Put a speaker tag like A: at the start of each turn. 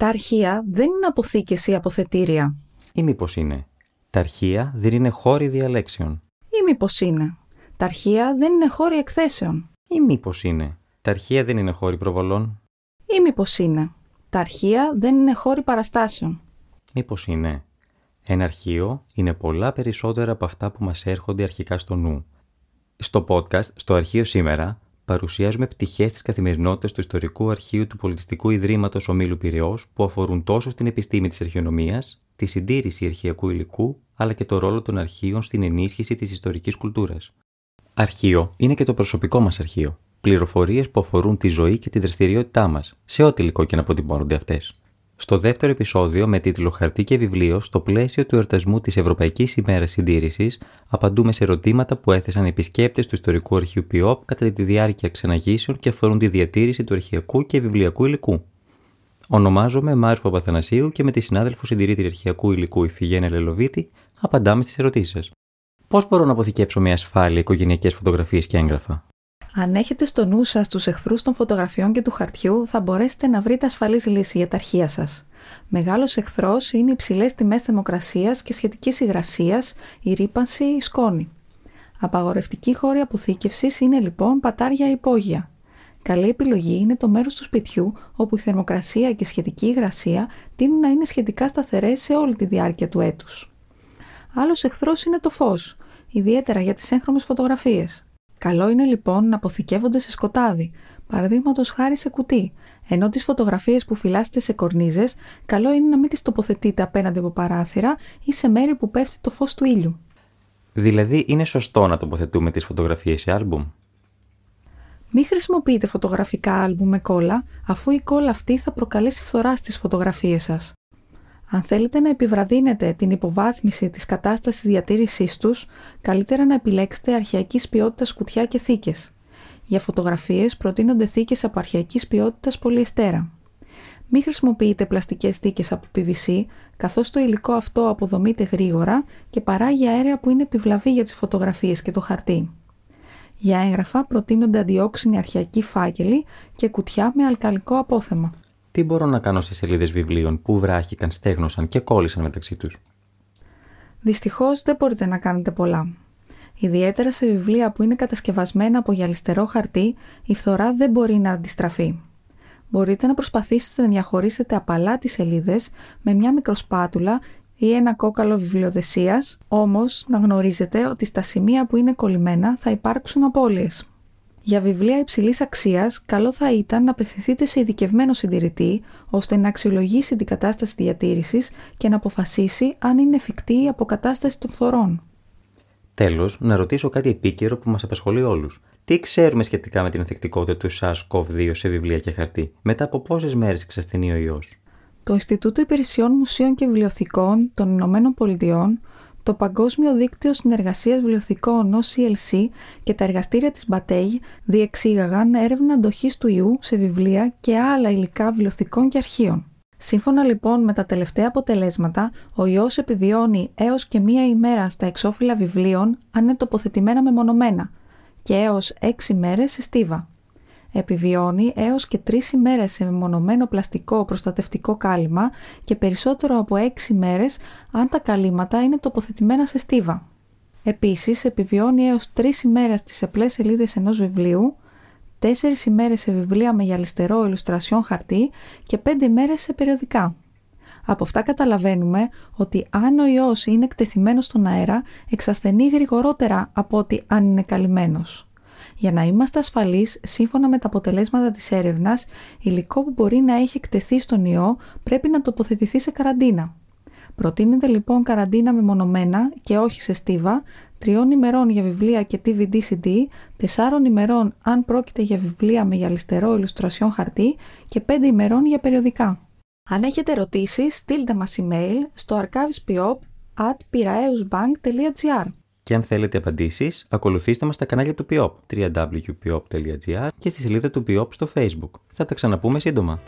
A: Τα αρχεία δεν είναι αποθήκες ή αποθετήρια.
B: Ή μήπως είναι. Τα αρχεία δεν είναι χώροι διαλέξεων.
A: Ή μήπως είναι. Τα αρχεία δεν είναι χώροι εκθέσεων.
B: Ή μήπως είναι. Τα αρχεία δεν είναι χώροι προβολών.
A: Ή μήπως είναι. Τα αρχεία δεν είναι χώροι παραστάσεων.
B: Μήπως είναι. Ένα αρχείο είναι πολλά περισσότερα από αυτά που μας έρχονται αρχικά στο νου. Στο podcast, στο αρχείο σήμερα, παρουσιάζουμε πτυχές της καθημερινότητας του Ιστορικού Αρχείου του Πολιτιστικού Ιδρύματος Ομίλου Πυραιός που αφορούν τόσο στην επιστήμη της αρχαιονομίας, τη συντήρηση αρχαιακού υλικού, αλλά και το ρόλο των αρχείων στην ενίσχυση της ιστορικής κουλτούρας. Αρχείο είναι και το προσωπικό μας αρχείο. Πληροφορίες που αφορούν τη ζωή και τη δραστηριότητά μας, σε ό,τι υλικό και να αποτυπώνονται αυτές. Στο δεύτερο επεισόδιο με τίτλο Χαρτί και βιβλίο, στο πλαίσιο του εορτασμού της Ευρωπαϊκής ημέρας Συντήρησης, απαντούμε σε ερωτήματα που έθεσαν επισκέπτες του Ιστορικού Αρχείου ΠΙΟΠ κατά τη διάρκεια ξεναγήσεων και αφορούν τη διατήρηση του αρχαιακού και βιβλιακού υλικού. Ονομάζομαι Μάριος Παπαθανασίου και με τη συνάδελφο συντηρήτρια αρχαιακού υλικού Ιφηγένεια Λελοβίτη απαντάμε στις ερωτήσεις σας. Πώς μπορώ να αποθηκεύσω με ασφάλεια οικογενειακές φωτογραφίες και έγγραφα;
A: Αν έχετε στο νου σας τους εχθρούς των φωτογραφιών και του χαρτιού, θα μπορέσετε να βρείτε ασφαλής λύση για τα αρχεία σας. Μεγάλος εχθρός είναι οι υψηλές τιμές θερμοκρασίας και σχετικής υγρασίας, η ρήπανση, η σκόνη. Απαγορευτική χώρη αποθήκευσης είναι λοιπόν πατάρια υπόγεια. Καλή επιλογή είναι το μέρος του σπιτιού όπου η θερμοκρασία και η σχετική υγρασία τείνουν να είναι σχετικά σταθερές σε όλη τη διάρκεια του έτους. Άλλος εχθρός είναι το φως, ιδιαίτερα για τις έγχρωμες φωτογραφίες. Καλό είναι λοιπόν να αποθηκεύονται σε σκοτάδι, παραδείγματος χάρη σε κουτί, ενώ τις φωτογραφίες που φυλάσσετε σε κορνίζες, καλό είναι να μην τις τοποθετείτε απέναντι από παράθυρα ή σε μέρη που πέφτει το φως του ήλιου.
B: Δηλαδή, είναι σωστό να τοποθετούμε τις φωτογραφίες σε άλμπουμ;
A: Μην χρησιμοποιείτε φωτογραφικά άλμπουμ με κόλλα, αφού η κόλλα αυτή θα προκαλέσει φθορά στις φωτογραφίες σας. Αν θέλετε να επιβραδύνετε την υποβάθμιση της κατάστασης διατήρησής τους, καλύτερα να επιλέξετε αρχαϊκής ποιότητας κουτιά και θήκες. Για φωτογραφίες προτείνονται θήκες από αρχαϊκής ποιότητας πολυεστέρα. Μην χρησιμοποιείτε πλαστικές θήκες από PVC, καθώς το υλικό αυτό αποδομείται γρήγορα και παράγει αέρια που είναι επιβλαβή για τις φωτογραφίες και το χαρτί. Για έγγραφα προτείνονται αντιόξινοι αρχαϊκοί φάκελοι και κουτιά με αλκαλικό απόθεμα
B: τι μπορώ να κάνω σε σελίδες βιβλίων που βράχηκαν, στέγνωσαν και κόλλησαν μεταξύ τους;
A: Δυστυχώς δεν μπορείτε να κάνετε πολλά. Ιδιαίτερα σε βιβλία που είναι κατασκευασμένα από γυαλιστερό χαρτί, η φθορά δεν μπορεί να αντιστραφεί. Μπορείτε να προσπαθήσετε να διαχωρίσετε απαλά τι σελίδες με μια μικροσπάτουλα ή ένα κόκαλο βιβλιοδεσίας, όμως να γνωρίζετε ότι στα σημεία που είναι κολλημένα θα υπάρξουν απώλειες. Για βιβλία υψηλής αξίας, καλό θα ήταν να απευθυνθείτε σε ειδικευμένο συντηρητή, ώστε να αξιολογήσει την κατάσταση διατήρησης και να αποφασίσει αν είναι εφικτή η αποκατάσταση των φθορών.
B: Τέλος, να ρωτήσω κάτι επίκαιρο που μας απασχολεί όλους. Τι ξέρουμε σχετικά με την ανθεκτικότητα του SARS-CoV-2 σε βιβλία και χαρτί, μετά από πόσες μέρες εξασθενεί ο ιός;
A: Το Ινστιτούτο Υπηρεσιών Μουσείων και Βιβλιοθηκών των Ηνωμένων Πολιτειών το Παγκόσμιο Δίκτυο Συνεργασίας Βιβλιοθηκών OCLC και τα εργαστήρια της Μπατέγ διεξήγαγαν έρευνα αντοχής του ιού σε βιβλία και άλλα υλικά βιβλιοθηκών και αρχείων. Σύμφωνα λοιπόν με τα τελευταία αποτελέσματα, ο ιός επιβιώνει έως και μία ημέρα στα εξώφυλλα βιβλίων αν είναι τοποθετημένα μεμονωμένα και έως έξι μέρες σε στίβα επιβιώνει έως και τρεις ημέρες σε μεμονωμένο πλαστικό προστατευτικό κάλυμα και περισσότερο από έξι μέρες αν τα καλύματα είναι τοποθετημένα σε στίβα. Επίσης, επιβιώνει έως τρεις ημέρες στις απλές σελίδες ενός βιβλίου, τέσσερις ημέρες σε βιβλία με γυαλιστερό ηλουστρασιόν χαρτί και πέντε ημέρες σε περιοδικά. Από αυτά καταλαβαίνουμε ότι αν ο ιός είναι εκτεθειμένος στον αέρα, εξασθενεί γρηγορότερα από ότι αν είναι καλυμμένος. Για να είμαστε ασφαλείς, σύμφωνα με τα αποτελέσματα της έρευνας, υλικό που μπορεί να έχει εκτεθεί στον ιό πρέπει να τοποθετηθεί σε καραντίνα. Προτείνεται λοιπόν καραντίνα μεμονωμένα και όχι σε στίβα, τριών ημερών για βιβλία και DVD-CD, τεσσάρων ημερών αν πρόκειται για βιβλία με γυαλιστερό ηλουστρασιόν χαρτί και πέντε ημερών για περιοδικά. Αν έχετε ερωτήσεις, στείλτε μας email στο archivespiop at
B: και αν θέλετε απαντήσεις, ακολουθήστε μας στα κανάλια του PIOP, www.piop.gr και στη σελίδα του PIOP στο Facebook. Θα τα ξαναπούμε σύντομα.